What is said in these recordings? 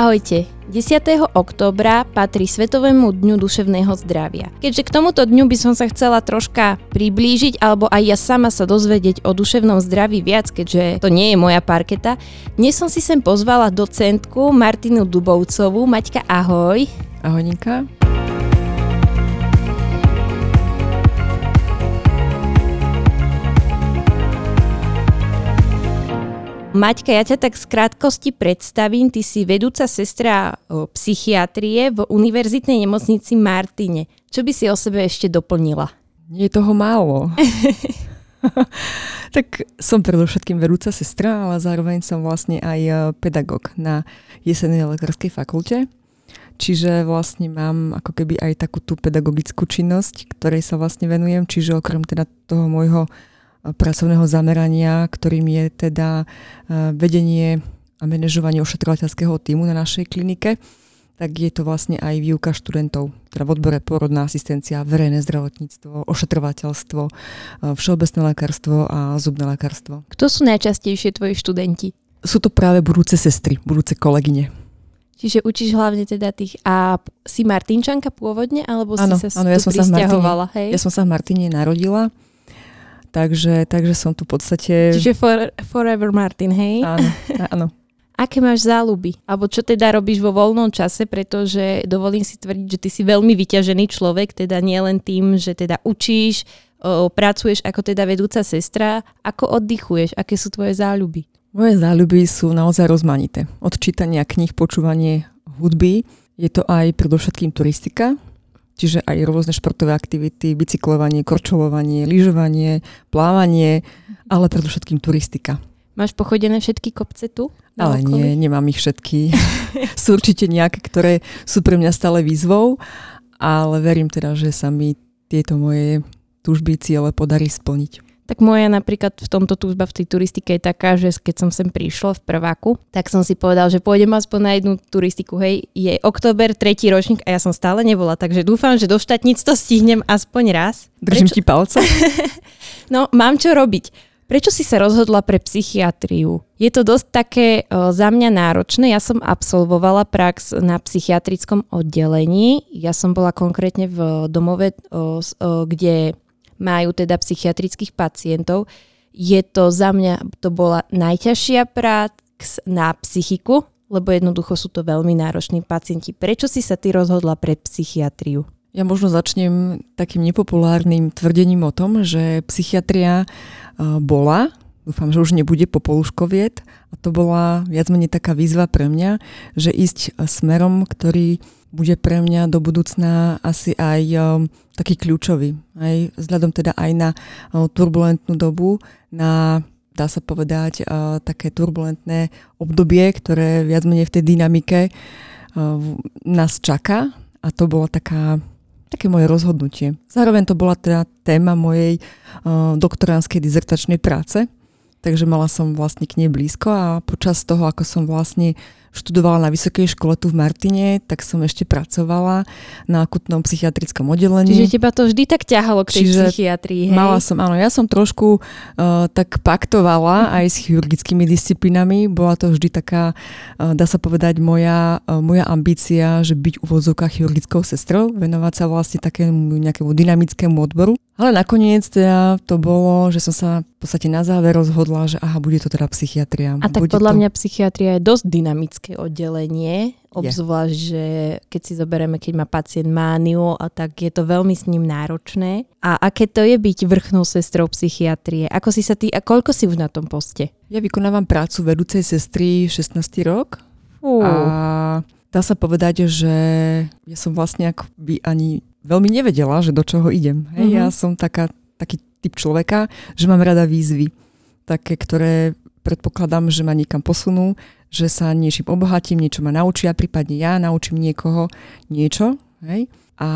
Ahojte. 10. októbra patrí Svetovému dňu duševného zdravia. Keďže k tomuto dňu by som sa chcela troška priblížiť alebo aj ja sama sa dozvedieť o duševnom zdraví viac, keďže to nie je moja parketa, dnes som si sem pozvala docentku Martinu Dubovcovú. Maťka, ahoj. Ahoj, Maťka, ja ťa tak z krátkosti predstavím. Ty si vedúca sestra psychiatrie v Univerzitnej nemocnici Martine. Čo by si o sebe ešte doplnila? Je toho málo. tak som predovšetkým vedúca sestra, ale zároveň som vlastne aj e, pedagóg na jesenej lekárskej fakulte. Čiže vlastne mám ako keby aj takú tú pedagogickú činnosť, ktorej sa vlastne venujem, čiže okrem teda toho môjho pracovného zamerania, ktorým je teda e, vedenie a manažovanie ošetrovateľského týmu na našej klinike, tak je to vlastne aj výuka študentov, teda v odbore porodná asistencia, verejné zdravotníctvo, ošetrovateľstvo, e, všeobecné lekárstvo a zubné lekárstvo. Kto sú najčastejšie tvoji študenti? Sú to práve budúce sestry, budúce kolegyne. Čiže učíš hlavne teda tých... A si Martinčanka pôvodne, alebo ano, si sa ano, ja som sa v Martine, hej? Ja som sa v Martine narodila Takže, takže som tu v podstate... Čiže for, forever Martin, hej? Áno, áno. Aké máš záľuby? Alebo čo teda robíš vo voľnom čase, pretože dovolím si tvrdiť, že ty si veľmi vyťažený človek, teda nie len tým, že teda učíš, o, pracuješ ako teda vedúca sestra, ako oddychuješ, aké sú tvoje záľuby? Moje záľuby sú naozaj rozmanité. Od čítania kníh, počúvanie hudby, je to aj predovšetkým turistika, Čiže aj rôzne športové aktivity, bicyklovanie, korčolovanie, lyžovanie, plávanie, ale predovšetkým turistika. Máš pochodené všetky kopce tu? Ale okolí? nie, nemám ich všetky. sú určite nejaké, ktoré sú pre mňa stále výzvou, ale verím teda, že sa mi tieto moje túžby, ciele podarí splniť. Tak moja napríklad v tomto túžba v tej turistike je taká, že keď som sem prišla v prváku, tak som si povedal, že pôjdem aspoň na jednu turistiku. Hej, je október, tretí ročník a ja som stále nebola, takže dúfam, že do štátnictva stihnem aspoň raz. Držím Prečo? ti palce. no, mám čo robiť. Prečo si sa rozhodla pre psychiatriu? Je to dosť také o, za mňa náročné. Ja som absolvovala prax na psychiatrickom oddelení. Ja som bola konkrétne v domove, o, o, kde majú teda psychiatrických pacientov. Je to za mňa, to bola najťažšia prax na psychiku, lebo jednoducho sú to veľmi nároční pacienti. Prečo si sa ty rozhodla pre psychiatriu? Ja možno začnem takým nepopulárnym tvrdením o tom, že psychiatria bola, dúfam, že už nebude popoluškoviet, a to bola viac menej taká výzva pre mňa, že ísť smerom, ktorý bude pre mňa do budúcna asi aj um, taký kľúčový. Aj vzhľadom teda aj na uh, turbulentnú dobu, na dá sa povedať, uh, také turbulentné obdobie, ktoré viac menej v tej dynamike uh, nás čaká a to bolo taká, také moje rozhodnutie. Zároveň to bola teda téma mojej uh, doktoránskej dizertačnej práce, takže mala som vlastne k nej blízko a počas toho, ako som vlastne študovala na vysokej škole tu v Martine, tak som ešte pracovala na akutnom psychiatrickom oddelení. Čiže teba to vždy tak ťahalo k tej Čiže psychiatrii, hej? Mala som, áno, ja som trošku uh, tak paktovala aj s chirurgickými disciplinami. Bola to vždy taká, uh, dá sa povedať, moja, uh, moja ambícia, že byť uvozovka chirurgickou sestrou, venovať sa vlastne takému nejakému dynamickému odboru. Ale nakoniec teda to bolo, že som sa v podstate na záver rozhodla, že aha, bude to teda psychiatria. A tak bude podľa to... mňa psychiatria je dosť dynamické oddelenie, obzvlášť, je. že keď si zoberieme, keď má pacient mániu, a tak je to veľmi s ním náročné. A aké to je byť vrchnou sestrou psychiatrie? Ako si sa ty, a koľko si už na tom poste? Ja vykonávam prácu vedúcej sestry 16. rok. Uh. A dá sa povedať, že ja som vlastne akoby ani veľmi nevedela, že do čoho idem. Hej, mm-hmm. Ja som taká, taký typ človeka, že mám rada výzvy. Také, ktoré predpokladám, že ma niekam posunú, že sa niečím obohatím, niečo ma naučia, prípadne ja naučím niekoho niečo. Hej? A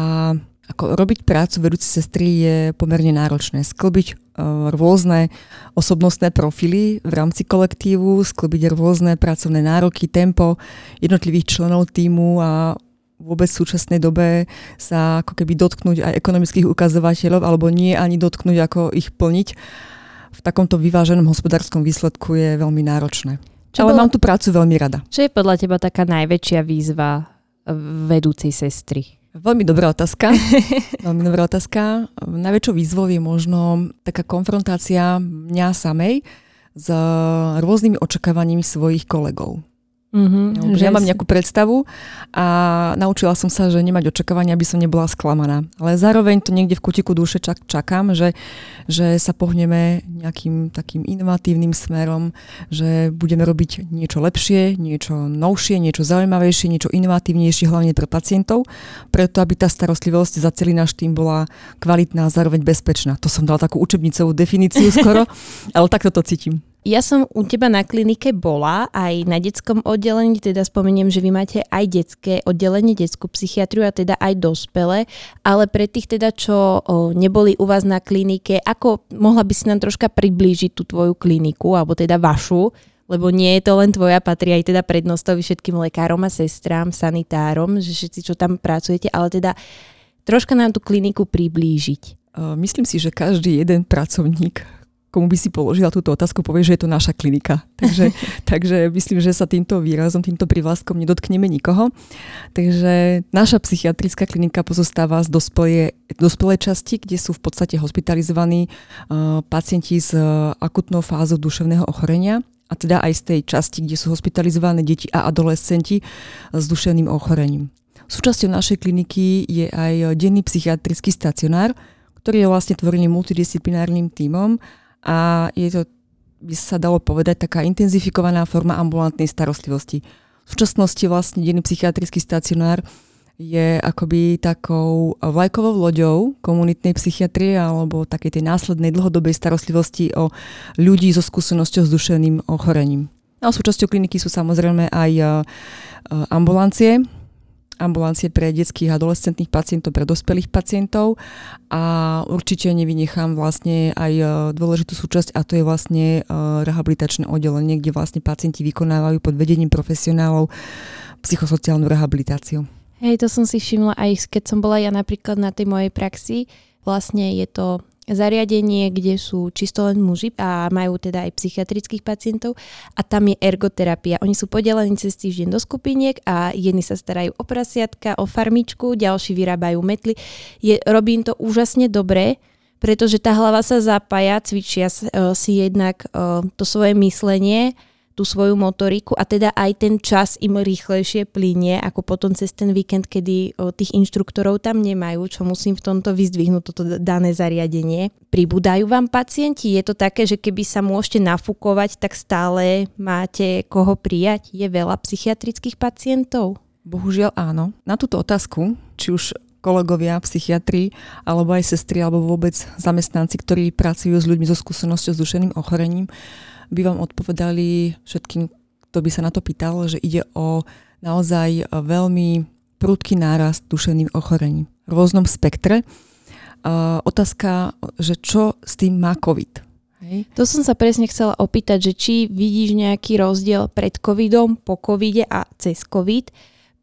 ako robiť prácu vedúcej sestry je pomerne náročné. Sklbiť uh, rôzne osobnostné profily v rámci kolektívu, sklbiť rôzne pracovné nároky, tempo jednotlivých členov týmu a vôbec v súčasnej dobe sa ako keby dotknúť aj ekonomických ukazovateľov, alebo nie ani dotknúť, ako ich plniť, v takomto vyváženom hospodárskom výsledku je veľmi náročné. Čo Ale bola... mám tú prácu veľmi rada. Čo je podľa teba taká najväčšia výzva vedúcej sestry? Veľmi dobrá otázka. Veľmi dobrá otázka. Najväčšou výzvou je možno taká konfrontácia mňa samej s rôznymi očakávaniami svojich kolegov. Mm-hmm, ja mám nejakú predstavu a naučila som sa, že nemať očakávania, aby som nebola sklamaná. Ale zároveň to niekde v kutiku duše čak, čakám, že, že sa pohneme nejakým takým inovatívnym smerom, že budeme robiť niečo lepšie, niečo novšie, niečo zaujímavejšie, niečo inovatívnejšie, hlavne pre pacientov, preto aby tá starostlivosť za celý náš tým bola kvalitná a zároveň bezpečná. To som dala takú učebnicovú definíciu skoro, ale takto to cítim. Ja som u teba na klinike bola aj na detskom oddelení, teda spomeniem, že vy máte aj detské oddelenie, detskú psychiatriu a teda aj dospelé, ale pre tých teda, čo o, neboli u vás na klinike, ako mohla by si nám troška priblížiť tú tvoju kliniku, alebo teda vašu, lebo nie je to len tvoja, patrí aj teda prednostovi všetkým lekárom a sestrám, sanitárom, že všetci, čo tam pracujete, ale teda troška nám tú kliniku priblížiť. Myslím si, že každý jeden pracovník komu by si položila túto otázku, povie, že je to naša klinika. Takže, takže myslím, že sa týmto výrazom, týmto privláskom nedotkneme nikoho. Takže naša psychiatrická klinika pozostáva z dospelej, dospelej časti, kde sú v podstate hospitalizovaní uh, pacienti s uh, akutnou fázou duševného ochorenia a teda aj z tej časti, kde sú hospitalizované deti a adolescenti s duševným ochorením. Súčasťou našej kliniky je aj denný psychiatrický stacionár, ktorý je vlastne tvorený multidisciplinárnym tímom a je to, by sa dalo povedať, taká intenzifikovaná forma ambulantnej starostlivosti. V súčasnosti vlastne denný psychiatrický stacionár je akoby takou vlajkovou loďou komunitnej psychiatrie alebo takej tej následnej dlhodobej starostlivosti o ľudí so skúsenosťou s duševným ochorením. A súčasťou kliniky sú samozrejme aj e, ambulancie, ambulancie pre detských a adolescentných pacientov, pre dospelých pacientov a určite nevynechám vlastne aj e, dôležitú súčasť a to je vlastne e, rehabilitačné oddelenie, kde vlastne pacienti vykonávajú pod vedením profesionálov psychosociálnu rehabilitáciu. Hej, to som si všimla aj keď som bola ja napríklad na tej mojej praxi. Vlastne je to zariadenie, kde sú čisto len muži a majú teda aj psychiatrických pacientov a tam je ergoterapia. Oni sú podelení cez týždeň do skupiniek a jedni sa starajú o prasiatka, o farmičku, ďalší vyrábajú metly. Je, robím to úžasne dobre, pretože tá hlava sa zapája, cvičia uh, si jednak uh, to svoje myslenie, tú svoju motoriku a teda aj ten čas im rýchlejšie plinie ako potom cez ten víkend, kedy o, tých inštruktorov tam nemajú, čo musím v tomto vyzdvihnúť, toto dané zariadenie. Pribúdajú vám pacienti? Je to také, že keby sa môžete nafúkovať, tak stále máte koho prijať? Je veľa psychiatrických pacientov? Bohužiaľ áno. Na túto otázku, či už kolegovia, psychiatri, alebo aj sestry, alebo vôbec zamestnanci, ktorí pracujú s ľuďmi so skúsenosťou s dušeným ochorením, by vám odpovedali všetkým, kto by sa na to pýtal, že ide o naozaj veľmi prudký nárast duševným ochorením v rôznom spektre. Uh, otázka, že čo s tým má COVID? Hej. To som sa presne chcela opýtať, že či vidíš nejaký rozdiel pred covidom, po covide a cez covid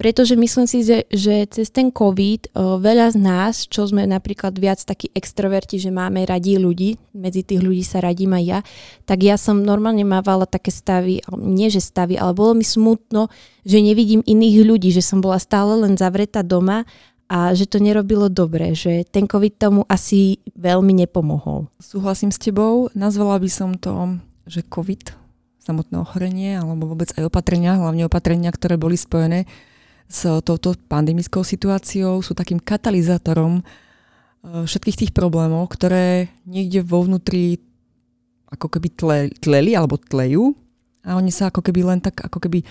pretože myslím si, že, že cez ten COVID veľa z nás, čo sme napríklad viac takí extroverti, že máme radí ľudí, medzi tých ľudí sa radím aj ja, tak ja som normálne mávala také stavy, nie že stavy, ale bolo mi smutno, že nevidím iných ľudí, že som bola stále len zavretá doma a že to nerobilo dobre, že ten COVID tomu asi veľmi nepomohol. Súhlasím s tebou, nazvala by som to, že COVID, samotné ochorenie, alebo vôbec aj opatrenia, hlavne opatrenia, ktoré boli spojené s touto pandemickou situáciou, sú takým katalizátorom e, všetkých tých problémov, ktoré niekde vo vnútri ako keby tle, tleli alebo tlejú a oni sa ako keby len tak ako keby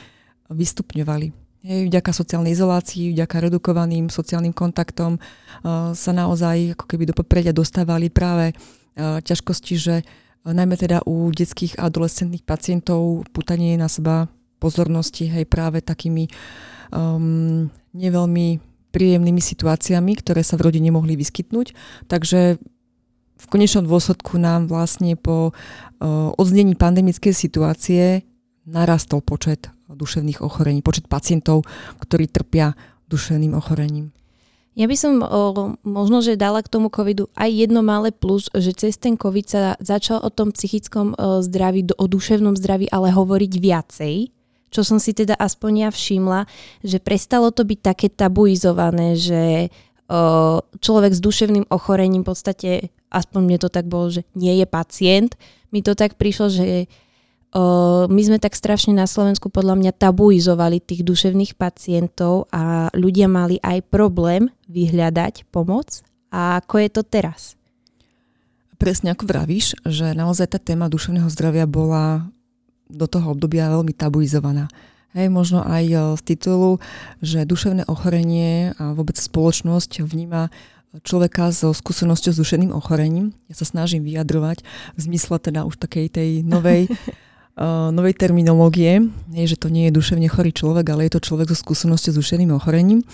vystupňovali. Hej, vďaka sociálnej izolácii, vďaka redukovaným sociálnym kontaktom uh, sa naozaj ako keby do popredia dostávali práve uh, ťažkosti, že uh, najmä teda u detských a adolescentných pacientov putanie na seba pozornosti, hej, práve takými um, neveľmi príjemnými situáciami, ktoré sa v rodine mohli vyskytnúť. Takže v konečnom dôsledku nám vlastne po uh, odznení pandemickej situácie narastol počet duševných ochorení, počet pacientov, ktorí trpia duševným ochorením. Ja by som o, možno, že dala k tomu covidu aj jedno malé plus, že cez ten covid sa začal o tom psychickom o, zdraví, o duševnom zdraví, ale hovoriť viacej, čo som si teda aspoň ja všimla, že prestalo to byť také tabuizované, že človek s duševným ochorením v podstate, aspoň mne to tak bolo, že nie je pacient. Mi to tak prišlo, že my sme tak strašne na Slovensku podľa mňa tabuizovali tých duševných pacientov a ľudia mali aj problém vyhľadať pomoc. A ako je to teraz? Presne ako vravíš, že naozaj tá téma duševného zdravia bola do toho obdobia veľmi tabuizovaná. Hej, možno aj e, z titulu, že duševné ochorenie a vôbec spoločnosť vníma človeka so skúsenosťou s duševným ochorením. Ja sa snažím vyjadrovať v zmysle teda už takej tej novej uh, novej terminológie, je, že to nie je duševne chorý človek, ale je to človek so skúsenosťou s duševným ochorením.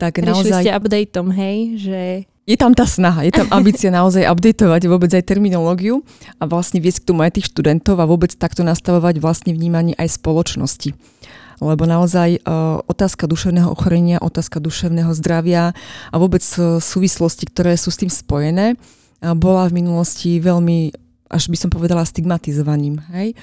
Tak Prišli naozaj... ste updateom, hej, že je tam tá snaha, je tam ambícia naozaj updateovať vôbec aj terminológiu a vlastne viesť k tomu aj tých študentov a vôbec takto nastavovať vlastne vnímanie aj spoločnosti. Lebo naozaj uh, otázka duševného ochorenia, otázka duševného zdravia a vôbec uh, súvislosti, ktoré sú s tým spojené, uh, bola v minulosti veľmi, až by som povedala, stigmatizovaním. Hej?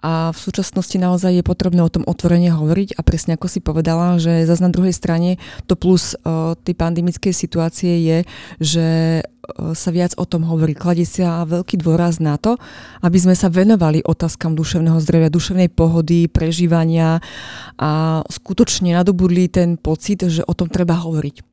A v súčasnosti naozaj je potrebné o tom otvorene hovoriť a presne ako si povedala, že zase na druhej strane to plus uh, tej pandemickej situácie je, že uh, sa viac o tom hovorí. Kladie sa veľký dôraz na to, aby sme sa venovali otázkam duševného zdravia, duševnej pohody, prežívania a skutočne nadobudli ten pocit, že o tom treba hovoriť.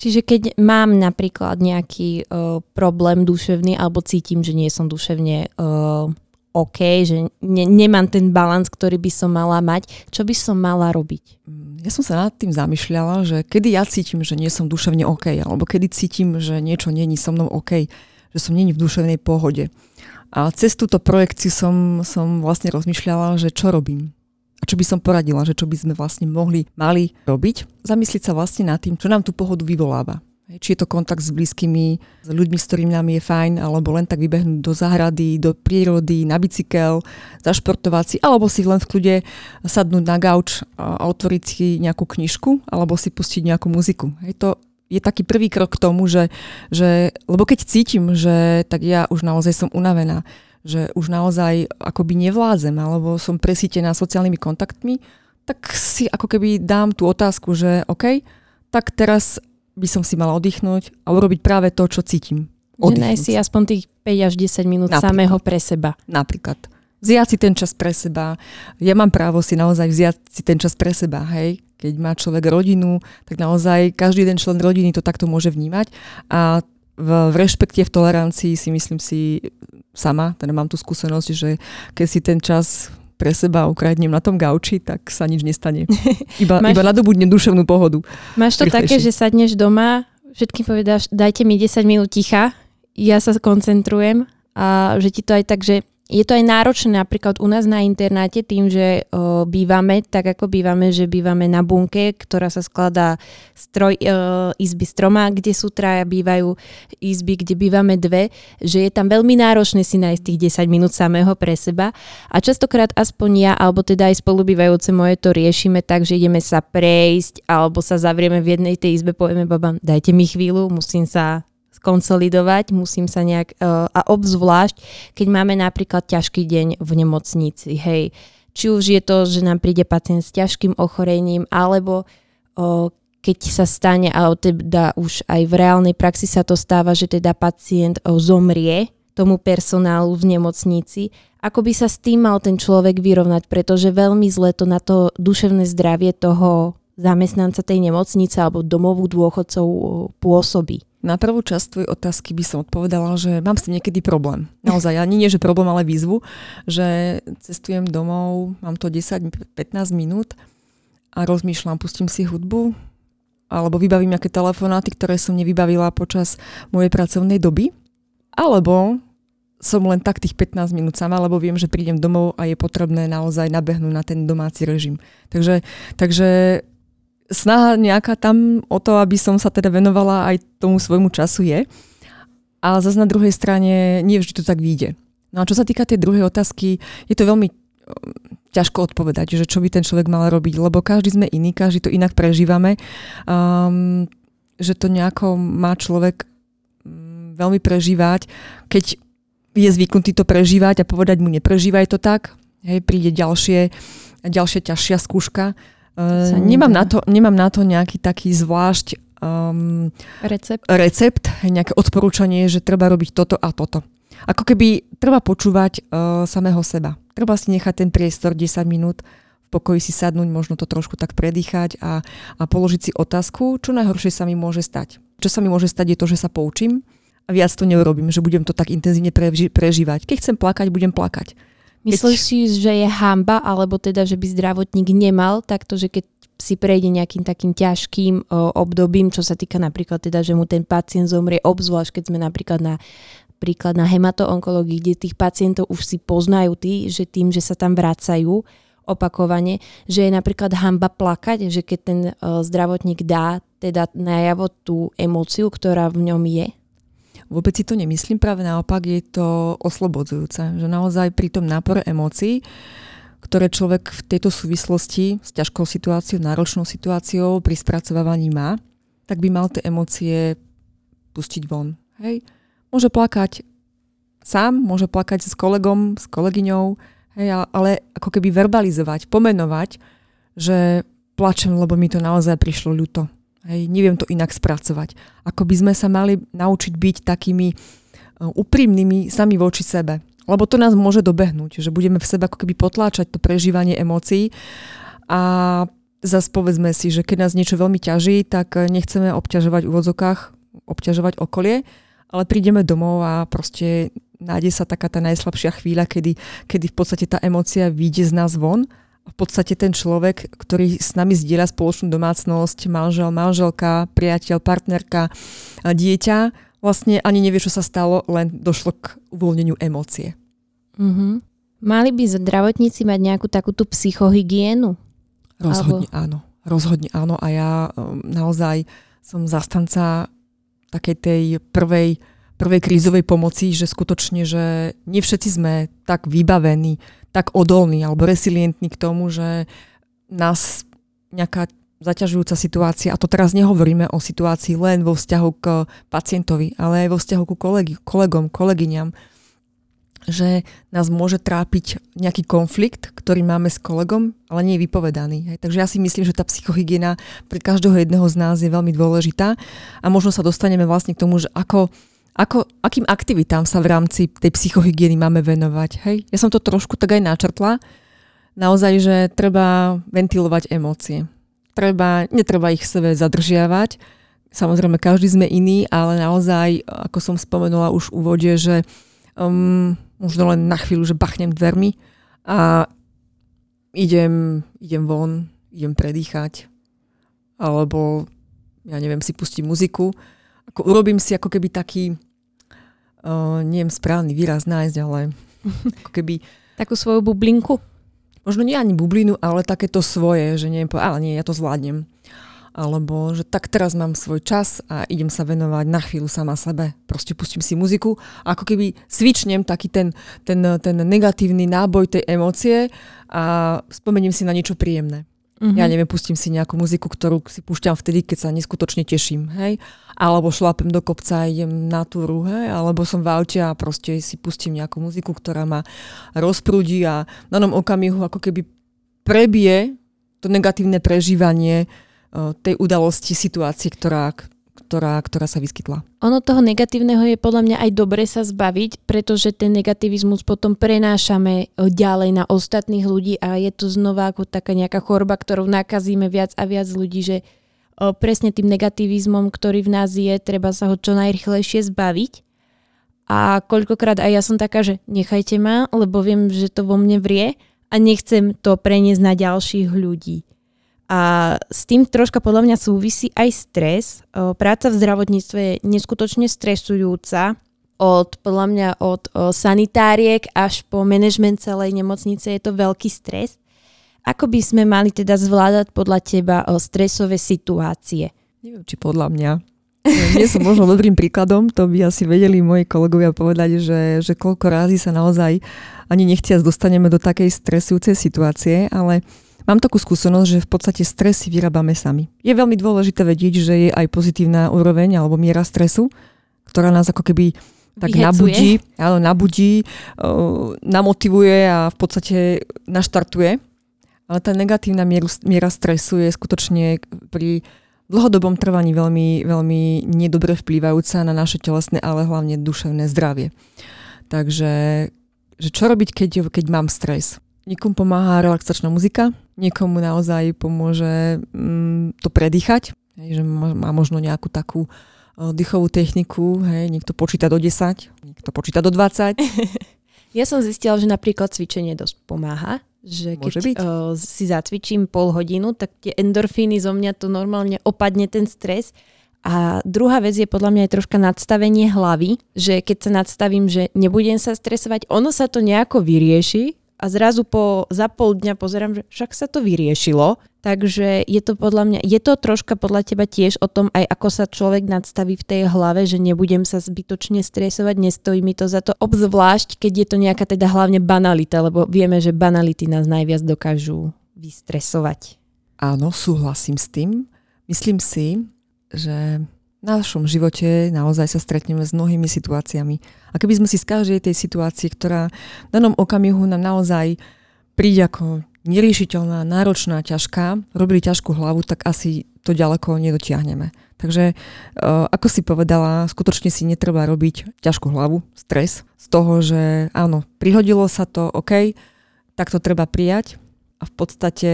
Čiže keď mám napríklad nejaký uh, problém duševný alebo cítim, že nie som duševne uh, OK, že ne, nemám ten balans, ktorý by som mala mať. Čo by som mala robiť? Mm, ja som sa nad tým zamýšľala, že kedy ja cítim, že nie som duševne OK, alebo kedy cítim, že niečo není so mnou OK, že som není v duševnej pohode. A cez túto projekciu som, som vlastne rozmýšľala, že čo robím. A čo by som poradila, že čo by sme vlastne mohli, mali robiť. Zamyslieť sa vlastne nad tým, čo nám tú pohodu vyvoláva. Či je to kontakt s blízkymi, s ľuďmi, s ktorými nám je fajn, alebo len tak vybehnúť do záhrady, do prírody, na bicykel, zašportovať si, alebo si len v kľude sadnúť na gauč a otvoriť si nejakú knižku, alebo si pustiť nejakú muziku. Hej, to je taký prvý krok k tomu, že, že lebo keď cítim, že tak ja už naozaj som unavená, že už naozaj akoby nevládzem, alebo som presítená sociálnymi kontaktmi, tak si ako keby dám tú otázku, že OK, tak teraz by som si mala oddychnúť a urobiť práve to, čo cítim. Že si aspoň tých 5 až 10 minút Napríklad. samého pre seba. Napríklad. Vziať si ten čas pre seba. Ja mám právo si naozaj vziať si ten čas pre seba, hej. Keď má človek rodinu, tak naozaj každý jeden člen rodiny to takto môže vnímať. A v, v rešpekte, v tolerancii si myslím si sama, teda mám tú skúsenosť, že keď si ten čas pre seba ukradnem na tom gauči, tak sa nič nestane. Iba, Máš... iba nadobudnem duševnú pohodu. Máš to také, že sadneš doma, všetkým povedáš, dajte mi 10 minút ticha, ja sa koncentrujem a že ti to aj tak, že je to aj náročné napríklad u nás na internáte tým, že o, bývame tak, ako bývame, že bývame na bunke, ktorá sa skladá z troj, o, izby s troma, kde sú traja, bývajú izby, kde bývame dve, že je tam veľmi náročné si nájsť tých 10 minút samého pre seba. A častokrát aspoň ja, alebo teda aj spolubývajúce moje to riešime tak, že ideme sa prejsť alebo sa zavrieme v jednej tej izbe, povieme babám, dajte mi chvíľu, musím sa konsolidovať, musím sa nejak, uh, a obzvlášť, keď máme napríklad ťažký deň v nemocnici, hej, či už je to, že nám príde pacient s ťažkým ochorením, alebo uh, keď sa stane, alebo teda už aj v reálnej praxi sa to stáva, že teda pacient uh, zomrie tomu personálu v nemocnici, ako by sa s tým mal ten človek vyrovnať, pretože veľmi zle to na to duševné zdravie toho zamestnanca tej nemocnice alebo domovú dôchodcov pôsobí. Na prvú časť tvojej otázky by som odpovedala, že mám s tým niekedy problém. Naozaj, ani nie, že problém, ale výzvu, že cestujem domov, mám to 10-15 minút a rozmýšľam, pustím si hudbu, alebo vybavím nejaké telefonáty, ktoré som nevybavila počas mojej pracovnej doby, alebo som len tak tých 15 minút sama, lebo viem, že prídem domov a je potrebné naozaj nabehnúť na ten domáci režim. Takže, takže snaha nejaká tam o to, aby som sa teda venovala aj tomu svojmu času je. Ale zase na druhej strane nie vždy to tak vyjde. No a čo sa týka tej druhej otázky, je to veľmi ťažko odpovedať, že čo by ten človek mal robiť, lebo každý sme iný, každý to inak prežívame. Um, že to nejako má človek um, veľmi prežívať, keď je zvyknutý to prežívať a povedať mu neprežívaj to tak, hej, príde ďalšie, ďalšia ťažšia skúška. Uh, nemám, na to, nemám na to nejaký taký zvlášť um, recept, recept nejaké odporúčanie, že treba robiť toto a toto. Ako keby treba počúvať uh, samého seba. Treba si nechať ten priestor 10 minút v pokoji si sadnúť, možno to trošku tak predýchať a, a položiť si otázku, čo najhoršie sa mi môže stať. Čo sa mi môže stať je to, že sa poučím a viac to neurobím, že budem to tak intenzívne preži- prežívať. Keď chcem plakať, budem plakať. Myslíš keď... si, že je hamba, alebo teda, že by zdravotník nemal takto, že keď si prejde nejakým takým ťažkým o, obdobím, čo sa týka napríklad teda, že mu ten pacient zomrie, obzvlášť keď sme napríklad na príklad na hematoonkológii, kde tých pacientov už si poznajú tí, že tým, že sa tam vracajú opakovane, že je napríklad hamba plakať, že keď ten uh, zdravotník dá teda najavo tú emóciu, ktorá v ňom je? Vôbec si to nemyslím, práve naopak je to oslobodzujúce, že naozaj pri tom nápore emócií, ktoré človek v tejto súvislosti s ťažkou situáciou, náročnou situáciou pri spracovávaní má, tak by mal tie emócie pustiť von. Hej? Môže plakať sám, môže plakať s kolegom, s kolegyňou, hej, ale ako keby verbalizovať, pomenovať, že plačem, lebo mi to naozaj prišlo ľuto. Hej, neviem to inak spracovať. Ako by sme sa mali naučiť byť takými e, úprimnými sami voči sebe. Lebo to nás môže dobehnúť, že budeme v sebe ako keby potláčať to prežívanie emócií a zase povedzme si, že keď nás niečo veľmi ťaží, tak nechceme obťažovať v úvodzokách, obťažovať okolie, ale prídeme domov a proste nájde sa taká tá najslabšia chvíľa, kedy, kedy v podstate tá emócia vyjde z nás von v podstate ten človek, ktorý s nami zdieľa spoločnú domácnosť, manžel, manželka, priateľ, partnerka, dieťa, vlastne ani nevie, čo sa stalo, len došlo k uvoľneniu emócie. Mm-hmm. Mali by zdravotníci mať nejakú takú tú psychohygienu? Rozhodne Alebo... áno. Rozhodne áno a ja um, naozaj som zastanca takej tej prvej, prvej krízovej pomoci, že skutočne, že nie všetci sme tak vybavení, tak odolní alebo resilientní k tomu, že nás nejaká zaťažujúca situácia, a to teraz nehovoríme o situácii len vo vzťahu k pacientovi, ale aj vo vzťahu ku kolegi, kolegom, kolegyňam, že nás môže trápiť nejaký konflikt, ktorý máme s kolegom, ale nie je vypovedaný. Hej. Takže ja si myslím, že tá psychohygiena pre každého jedného z nás je veľmi dôležitá a možno sa dostaneme vlastne k tomu, že ako, ako, akým aktivitám sa v rámci tej psychohygieny máme venovať. Hej. Ja som to trošku tak aj načrtla. Naozaj, že treba ventilovať emócie. Treba, netreba ich sebe zadržiavať. Samozrejme, každý sme iný, ale naozaj, ako som spomenula už v úvode, že um, možno len na chvíľu, že bachnem dvermi a idem, idem von, idem predýchať, alebo ja neviem, si pustiť muziku. Ako urobím si ako keby taký, uh, neviem správny výraz nájsť, ale ako keby... Takú svoju bublinku? Možno nie ani bublinu, ale takéto svoje, že neviem, ale nie, ja to zvládnem alebo že tak teraz mám svoj čas a idem sa venovať na chvíľu sama sebe. Proste pustím si muziku a ako keby svičnem taký ten, ten, ten negatívny náboj tej emócie a spomeniem si na niečo príjemné. Mm-hmm. Ja neviem, pustím si nejakú muziku, ktorú si púšťam vtedy, keď sa neskutočne teším, hej. Alebo šlapem do kopca a idem na túru, hej. Alebo som v aute a proste si pustím nejakú muziku, ktorá ma rozprúdi a na nom okamihu ako keby prebije to negatívne prežívanie tej udalosti, situácii, ktorá, ktorá, ktorá sa vyskytla. Ono toho negatívneho je podľa mňa aj dobre sa zbaviť, pretože ten negativizmus potom prenášame ďalej na ostatných ľudí a je to znova ako taká nejaká choroba, ktorou nakazíme viac a viac ľudí, že presne tým negativizmom, ktorý v nás je, treba sa ho čo najrychlejšie zbaviť. A koľkokrát aj ja som taká, že nechajte ma, lebo viem, že to vo mne vrie a nechcem to preniesť na ďalších ľudí. A s tým troška podľa mňa súvisí aj stres. Práca v zdravotníctve je neskutočne stresujúca. Od, podľa mňa od sanitáriek až po manažment celej nemocnice je to veľký stres. Ako by sme mali teda zvládať podľa teba stresové situácie? Neviem, či podľa mňa. Nie som možno dobrým príkladom, to by asi vedeli moji kolegovia povedať, že, že koľko rázy sa naozaj ani nechtiac dostaneme do takej stresujúcej situácie, ale mám takú skúsenosť, že v podstate stres si vyrábame sami. Je veľmi dôležité vedieť, že je aj pozitívna úroveň alebo miera stresu, ktorá nás ako keby tak Vyhecuje. nabudí, áno, nabudí, uh, namotivuje a v podstate naštartuje. Ale tá negatívna mieru, miera stresu je skutočne pri dlhodobom trvaní veľmi, veľmi nedobre vplývajúca na naše telesné, ale hlavne duševné zdravie. Takže že čo robiť, keď, keď mám stres? Niekomu pomáha relaxačná muzika, niekomu naozaj pomôže mm, to predýchať, hej, že má, možno nejakú takú uh, dýchovú techniku, hej, niekto počíta do 10, niekto počíta do 20. ja som zistila, že napríklad cvičenie dosť pomáha, že keď byť. Uh, si zacvičím pol hodinu, tak tie endorfíny zo mňa to normálne opadne ten stres. A druhá vec je podľa mňa aj troška nadstavenie hlavy, že keď sa nadstavím, že nebudem sa stresovať, ono sa to nejako vyrieši, a zrazu po, za pol dňa pozerám, že však sa to vyriešilo. Takže je to podľa mňa, je to troška podľa teba tiež o tom aj ako sa človek nadstaví v tej hlave, že nebudem sa zbytočne stresovať, nestojí mi to za to, obzvlášť keď je to nejaká teda hlavne banalita, lebo vieme, že banality nás najviac dokážu vystresovať. Áno, súhlasím s tým. Myslím si, že v našom živote naozaj sa stretneme s mnohými situáciami. A keby sme si z každej tej situácie, ktorá v danom okamihu nám naozaj príde ako neriešiteľná, náročná, ťažká, robili ťažkú hlavu, tak asi to ďaleko nedotiahneme. Takže uh, ako si povedala, skutočne si netreba robiť ťažkú hlavu, stres z toho, že áno, prihodilo sa to, OK, tak to treba prijať a v podstate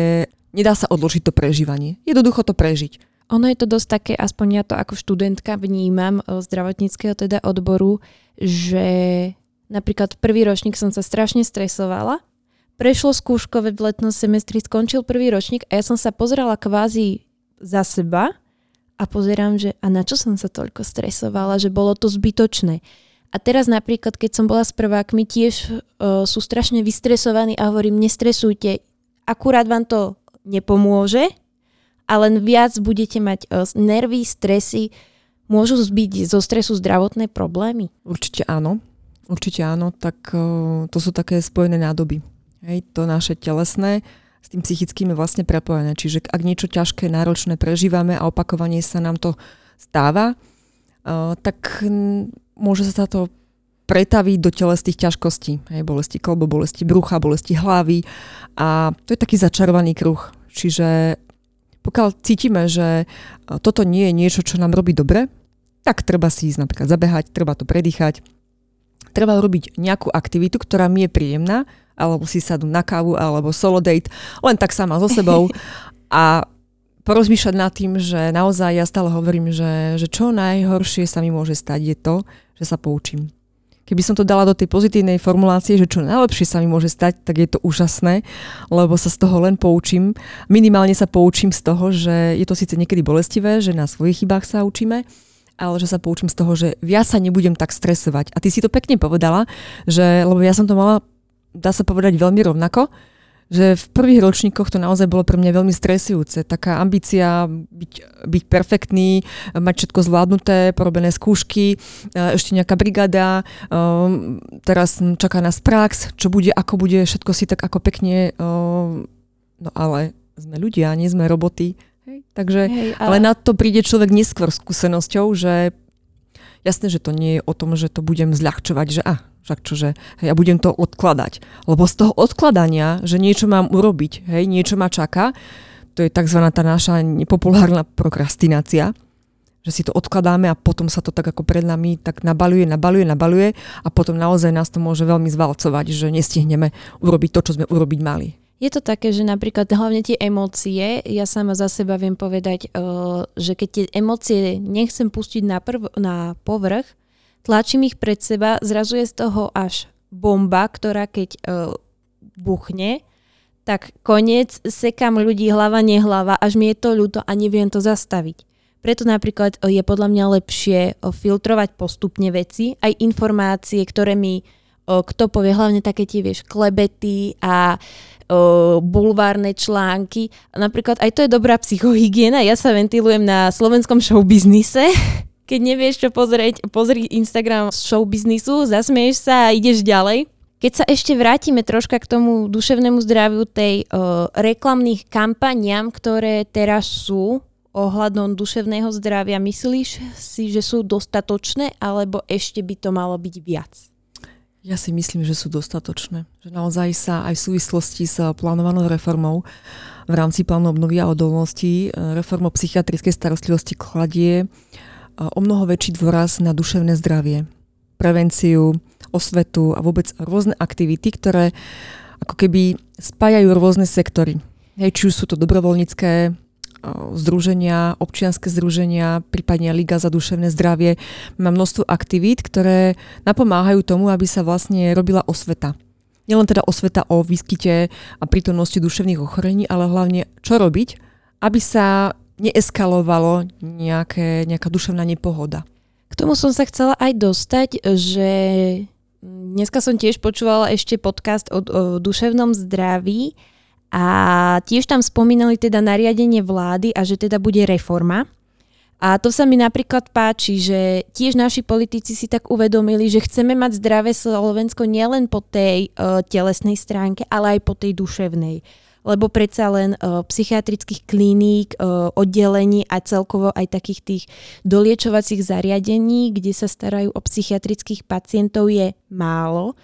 nedá sa odložiť to prežívanie. Jednoducho to prežiť. Ono je to dosť také, aspoň ja to ako študentka vnímam eh, zdravotníckého teda odboru, že napríklad prvý ročník som sa strašne stresovala, prešlo skúškové v letnom semestri, skončil prvý ročník a ja som sa pozerala kvázi za seba a pozerám, že a na čo som sa toľko stresovala, že bolo to zbytočné. A teraz napríklad, keď som bola s prvákmi, tiež uh, sú strašne vystresovaní a hovorím, nestresujte, akurát vám to nepomôže, a len viac budete mať uh, nervy, stresy, môžu zbyť zo stresu zdravotné problémy? Určite áno. Určite áno, tak uh, to sú také spojené nádoby. Hej, to naše telesné s tým psychickým je vlastne prepojené. Čiže ak niečo ťažké, náročné prežívame a opakovanie sa nám to stáva, uh, tak môže sa to pretaviť do telesných ťažkostí. Hej, bolesti kolbo, bolesti brucha, bolesti hlavy a to je taký začarovaný kruh. Čiže pokiaľ cítime, že toto nie je niečo, čo nám robí dobre, tak treba si ísť napríklad zabehať, treba to predýchať, treba robiť nejakú aktivitu, ktorá mi je príjemná, alebo si sadnúť na kávu, alebo solo date, len tak sama so sebou a porozmýšľať nad tým, že naozaj ja stále hovorím, že, že čo najhoršie sa mi môže stať je to, že sa poučím. Keby som to dala do tej pozitívnej formulácie, že čo najlepšie sa mi môže stať, tak je to úžasné, lebo sa z toho len poučím. Minimálne sa poučím z toho, že je to síce niekedy bolestivé, že na svojich chybách sa učíme, ale že sa poučím z toho, že viac sa nebudem tak stresovať. A ty si to pekne povedala, že, lebo ja som to mala, dá sa povedať, veľmi rovnako, že v prvých ročníkoch to naozaj bolo pre mňa veľmi stresujúce. Taká ambícia byť, byť perfektný, mať všetko zvládnuté, porobené skúšky, e, ešte nejaká brigada, e, teraz čaká nás prax, čo bude, ako bude, všetko si tak ako pekne, e, no ale sme ľudia, nie sme roboty. Hej, takže, Hej, ale... ale na to príde človek neskôr skúsenosťou, že jasné, že to nie je o tom, že to budem zľahčovať, že a, však čože, hej, budem to odkladať. Lebo z toho odkladania, že niečo mám urobiť, hej, niečo ma čaká, to je tzv. tá naša nepopulárna prokrastinácia, že si to odkladáme a potom sa to tak ako pred nami tak nabaluje, nabaluje, nabaluje a potom naozaj nás to môže veľmi zvalcovať, že nestihneme urobiť to, čo sme urobiť mali. Je to také, že napríklad hlavne tie emócie, ja sama za seba viem povedať, uh, že keď tie emócie nechcem pustiť na, prv, na povrch, tlačím ich pred seba, zrazu je z toho až bomba, ktorá keď uh, buchne, tak koniec, sekam ľudí hlava, nehlava, až mi je to ľúto a neviem to zastaviť. Preto napríklad e, je podľa mňa lepšie e, filtrovať postupne veci, aj informácie, ktoré mi kto povie, hlavne také tie, vieš, klebety a o, bulvárne články. Napríklad aj to je dobrá psychohygiena. Ja sa ventilujem na slovenskom showbiznise, Keď nevieš čo pozrieť, pozri Instagram z show biznisu, zasmieš sa a ideš ďalej. Keď sa ešte vrátime troška k tomu duševnému zdraviu tej uh, reklamných kampaniam, ktoré teraz sú ohľadom duševného zdravia, myslíš si, že sú dostatočné, alebo ešte by to malo byť viac? Ja si myslím, že sú dostatočné. Že naozaj sa aj v súvislosti s plánovanou reformou v rámci plánu obnovy a odolnosti, e, reformou psychiatrickej starostlivosti kladie e, o mnoho väčší dôraz na duševné zdravie, prevenciu, osvetu a vôbec rôzne aktivity, ktoré ako keby spájajú rôzne sektory. Hej, či už sú to dobrovoľnícke združenia, občianske združenia, prípadne Liga za duševné zdravie. Má množstvo aktivít, ktoré napomáhajú tomu, aby sa vlastne robila osveta. Nielen teda osveta o výskyte a prítomnosti duševných ochorení, ale hlavne čo robiť, aby sa neeskalovalo nejaké, nejaká duševná nepohoda. K tomu som sa chcela aj dostať, že Dneska som tiež počúvala ešte podcast o, o duševnom zdraví a tiež tam spomínali teda nariadenie vlády a že teda bude reforma. A to sa mi napríklad páči, že tiež naši politici si tak uvedomili, že chceme mať zdravé Slovensko nielen po tej uh, telesnej stránke, ale aj po tej duševnej lebo predsa len uh, psychiatrických kliník, uh, oddelení a celkovo aj takých tých doliečovacích zariadení, kde sa starajú o psychiatrických pacientov je málo,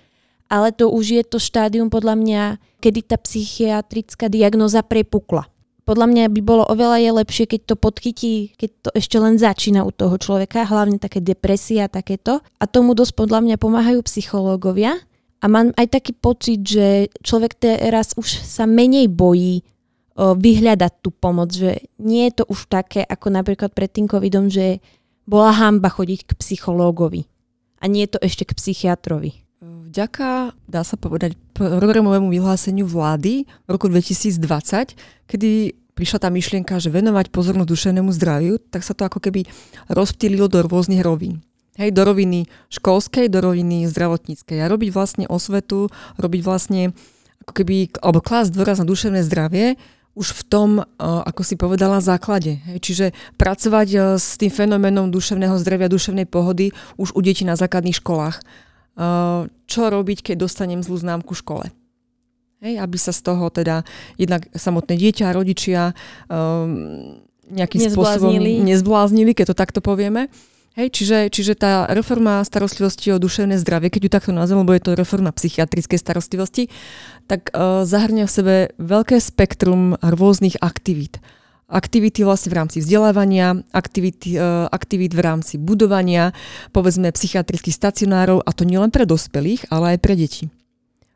ale to už je to štádium podľa mňa, kedy tá psychiatrická diagnoza prepukla. Podľa mňa by bolo oveľa je lepšie, keď to podchytí, keď to ešte len začína u toho človeka, hlavne také depresia a takéto. A tomu dosť podľa mňa pomáhajú psychológovia, a mám aj taký pocit, že človek teraz už sa menej bojí vyhľadať tú pomoc, že nie je to už také ako napríklad pred tým covidom, že bola hamba chodiť k psychológovi a nie je to ešte k psychiatrovi. Vďaka, dá sa povedať, programovému vyhláseniu vlády v roku 2020, kedy prišla tá myšlienka, že venovať pozornosť duševnému zdraviu, tak sa to ako keby rozptýlilo do rôznych rovín. Hej, do roviny školskej, do roviny zdravotníckej. A robiť vlastne osvetu, robiť vlastne ako keby, alebo klásť dôraz na duševné zdravie, už v tom, ako si povedala, základe. Čiže pracovať e, s tým fenoménom duševného zdravia, duševnej pohody už u detí na základných školách. E, čo robiť, keď dostanem zlú známku v škole? Hej, aby sa z toho teda jednak samotné dieťa, rodičia um, nejakým nezbláznili. spôsobom nezbláznili, keď to takto povieme. Hej, čiže, čiže tá reforma starostlivosti o duševné zdravie, keď ju takto nazvem, lebo je to reforma psychiatrickej starostlivosti, tak uh, zahrňa v sebe veľké spektrum rôznych aktivít. Aktivity vlastne v rámci vzdelávania, aktivity, uh, aktivít v rámci budovania, povedzme psychiatrických stacionárov, a to nielen pre dospelých, ale aj pre deti.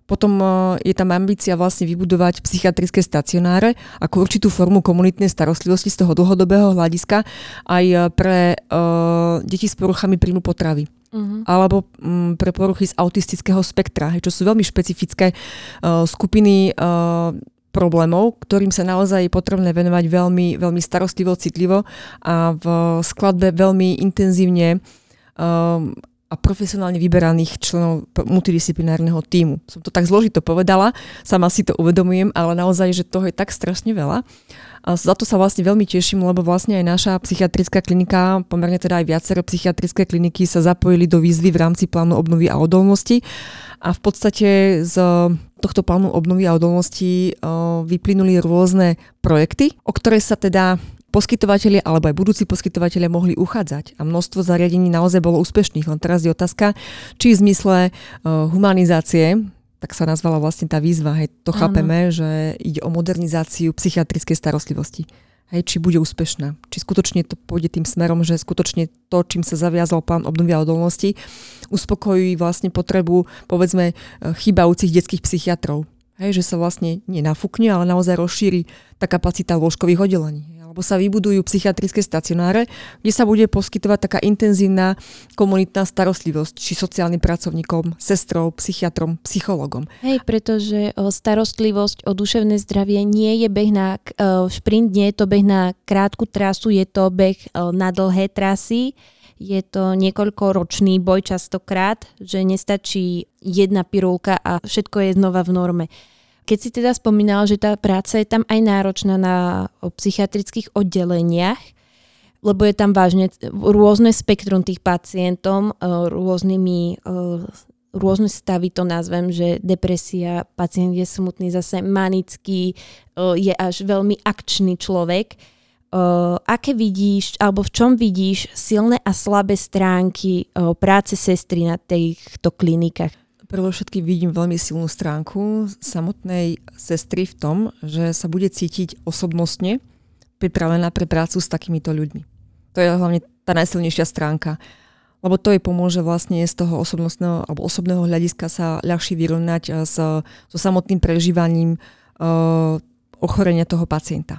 Potom e, je tam ambícia vlastne vybudovať psychiatrické stacionáre ako určitú formu komunitnej starostlivosti z toho dlhodobého hľadiska aj e, pre uh, deti s poruchami príjmu potravy. Uh-huh. alebo um, pre poruchy z autistického spektra, čo sú veľmi špecifické uh, skupiny uh, problémov, ktorým sa naozaj je potrebné venovať veľmi, veľmi starostlivo, citlivo a v skladbe veľmi intenzívne um, a profesionálne vyberaných členov multidisciplinárneho týmu. Som to tak zložito povedala, sama si to uvedomujem, ale naozaj, že toho je tak strašne veľa. A za to sa vlastne veľmi teším, lebo vlastne aj naša psychiatrická klinika, pomerne teda aj viacero psychiatrické kliniky sa zapojili do výzvy v rámci plánu obnovy a odolnosti. A v podstate z tohto plánu obnovy a odolnosti vyplynuli rôzne projekty, o ktoré sa teda poskytovateľia alebo aj budúci poskytovateľia mohli uchádzať. A množstvo zariadení naozaj bolo úspešných. Len teraz je otázka, či v zmysle uh, humanizácie, tak sa nazvala vlastne tá výzva, hej, to Áno. chápeme, že ide o modernizáciu psychiatrickej starostlivosti. Hej, či bude úspešná. Či skutočne to pôjde tým smerom, že skutočne to, čím sa zaviazal plán obnovia odolnosti, uspokojí vlastne potrebu, povedzme, chýbajúcich detských psychiatrov. Hej, že sa vlastne nenafúkne, ale naozaj rozšíri tá kapacita lôžkových oddelení alebo sa vybudujú psychiatrické stacionáre, kde sa bude poskytovať taká intenzívna komunitná starostlivosť, či sociálnym pracovníkom, sestrou, psychiatrom, psychologom. Hej, pretože starostlivosť o duševné zdravie nie je beh na šprint, nie je to beh na krátku trasu, je to beh na dlhé trasy. Je to niekoľkoročný boj častokrát, že nestačí jedna pirulka a všetko je znova v norme. Keď si teda spomínal, že tá práca je tam aj náročná na psychiatrických oddeleniach, lebo je tam vážne rôzne spektrum tých pacientom, rôznymi rôzne stavy to nazvem, že depresia, pacient je smutný, zase manický, je až veľmi akčný človek. Aké vidíš, alebo v čom vidíš silné a slabé stránky práce sestry na týchto klinikách? Prvo všetky vidím veľmi silnú stránku samotnej sestry v tom, že sa bude cítiť osobnostne pripravená pre prácu s takýmito ľuďmi. To je hlavne tá najsilnejšia stránka. Lebo to jej pomôže vlastne z toho osobnostného alebo osobného hľadiska sa ľahšie vyrovnať eh, so, so samotným prežívaním uh, ochorenia toho pacienta.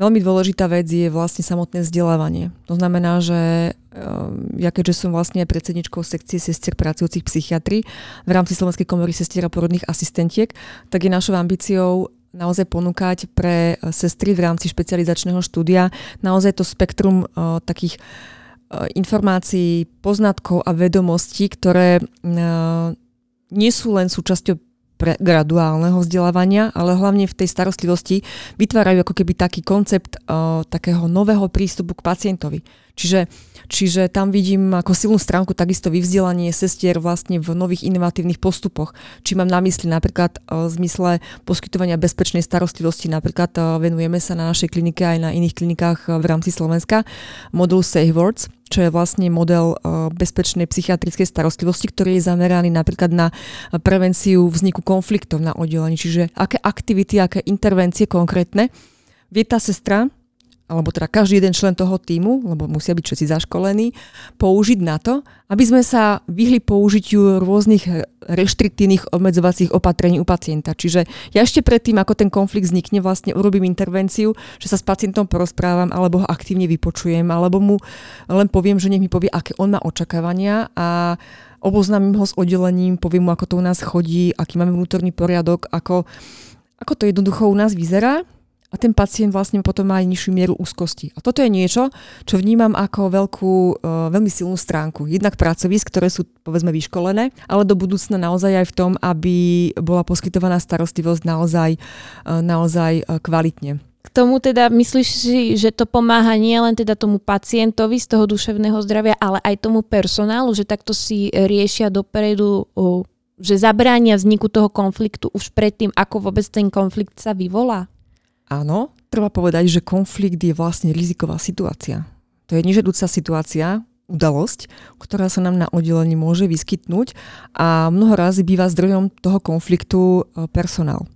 Veľmi dôležitá vec je vlastne samotné vzdelávanie. To znamená, že ja keďže som vlastne predsedničkou sekcie sestier pracujúcich psychiatri v rámci Slovenskej komory sestier a porodných asistentiek, tak je našou ambíciou naozaj ponúkať pre sestry v rámci špecializačného štúdia naozaj to spektrum uh, takých uh, informácií, poznatkov a vedomostí, ktoré uh, nie sú len súčasťou pre graduálneho vzdelávania, ale hlavne v tej starostlivosti vytvárajú ako keby taký koncept uh, takého nového prístupu k pacientovi. Čiže, čiže tam vidím ako silnú stránku takisto vyvzdelanie sestier vlastne v nových inovatívnych postupoch. Či mám na mysli napríklad uh, v zmysle poskytovania bezpečnej starostlivosti, napríklad uh, venujeme sa na našej klinike aj na iných klinikách uh, v rámci Slovenska modul Safe Words, čo je vlastne model bezpečnej psychiatrickej starostlivosti, ktorý je zameraný napríklad na prevenciu vzniku konfliktov na oddelení. Čiže aké aktivity, aké intervencie konkrétne vie tá sestra alebo teda každý jeden člen toho týmu, lebo musia byť všetci zaškolení, použiť na to, aby sme sa vyhli použitiu rôznych reštriktívnych obmedzovacích opatrení u pacienta. Čiže ja ešte predtým, ako ten konflikt vznikne, vlastne urobím intervenciu, že sa s pacientom porozprávam, alebo ho aktívne vypočujem, alebo mu len poviem, že nech mi povie, aké on má očakávania a oboznámim ho s oddelením, poviem mu, ako to u nás chodí, aký máme vnútorný poriadok, ako, ako to jednoducho u nás vyzerá a ten pacient vlastne potom má aj nižšiu mieru úzkosti. A toto je niečo, čo vnímam ako veľkú, uh, veľmi silnú stránku. Jednak pracovisk, ktoré sú povedzme vyškolené, ale do budúcna naozaj aj v tom, aby bola poskytovaná starostlivosť naozaj, uh, naozaj uh, kvalitne. K tomu teda myslíš si, že to pomáha nie len teda tomu pacientovi z toho duševného zdravia, ale aj tomu personálu, že takto si riešia dopredu, že zabránia vzniku toho konfliktu už predtým, ako vôbec ten konflikt sa vyvolá? Áno, treba povedať, že konflikt je vlastne riziková situácia. To je nežadúca situácia, udalosť, ktorá sa nám na oddelení môže vyskytnúť a mnoho razy býva zdrojom toho konfliktu e, personál.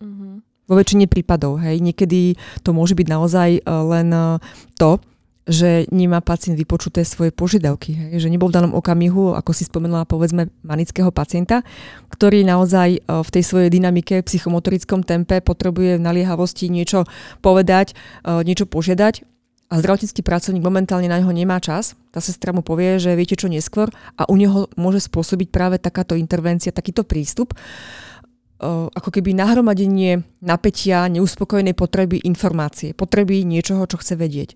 Uh-huh. Vo väčšine prípadov, hej, niekedy to môže byť naozaj e, len e, to, že nemá pacient vypočuté svoje požiadavky. Že nebol v danom okamihu, ako si spomenula, povedzme, manického pacienta, ktorý naozaj e, v tej svojej dynamike, psychomotorickom tempe potrebuje v naliehavosti niečo povedať, e, niečo požiadať a zdravotnícky pracovník momentálne na neho nemá čas. Tá sestra mu povie, že viete čo neskôr a u neho môže spôsobiť práve takáto intervencia, takýto prístup e, ako keby nahromadenie napätia, neuspokojenej potreby informácie, potreby niečoho, čo chce vedieť.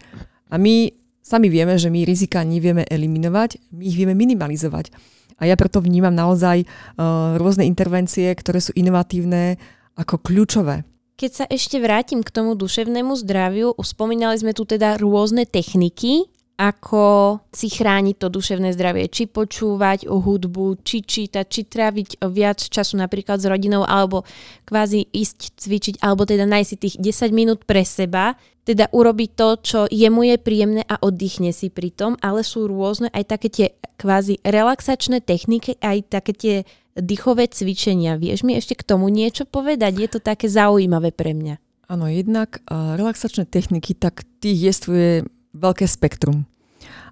A my sami vieme, že my rizika nevieme eliminovať, my ich vieme minimalizovať. A ja preto vnímam naozaj uh, rôzne intervencie, ktoré sú inovatívne ako kľúčové. Keď sa ešte vrátim k tomu duševnému zdraviu, spomínali sme tu teda rôzne techniky, ako si chrániť to duševné zdravie. Či počúvať o hudbu, či čítať, či tráviť viac času napríklad s rodinou, alebo kvázi ísť cvičiť, alebo teda nájsť tých 10 minút pre seba, teda urobiť to, čo jemu je príjemné a oddychne si pri tom, ale sú rôzne aj také tie kvázi relaxačné techniky, aj také tie dýchové cvičenia. Vieš mi ešte k tomu niečo povedať? Je to také zaujímavé pre mňa. Áno, jednak uh, relaxačné techniky, tak tých je svoje veľké spektrum.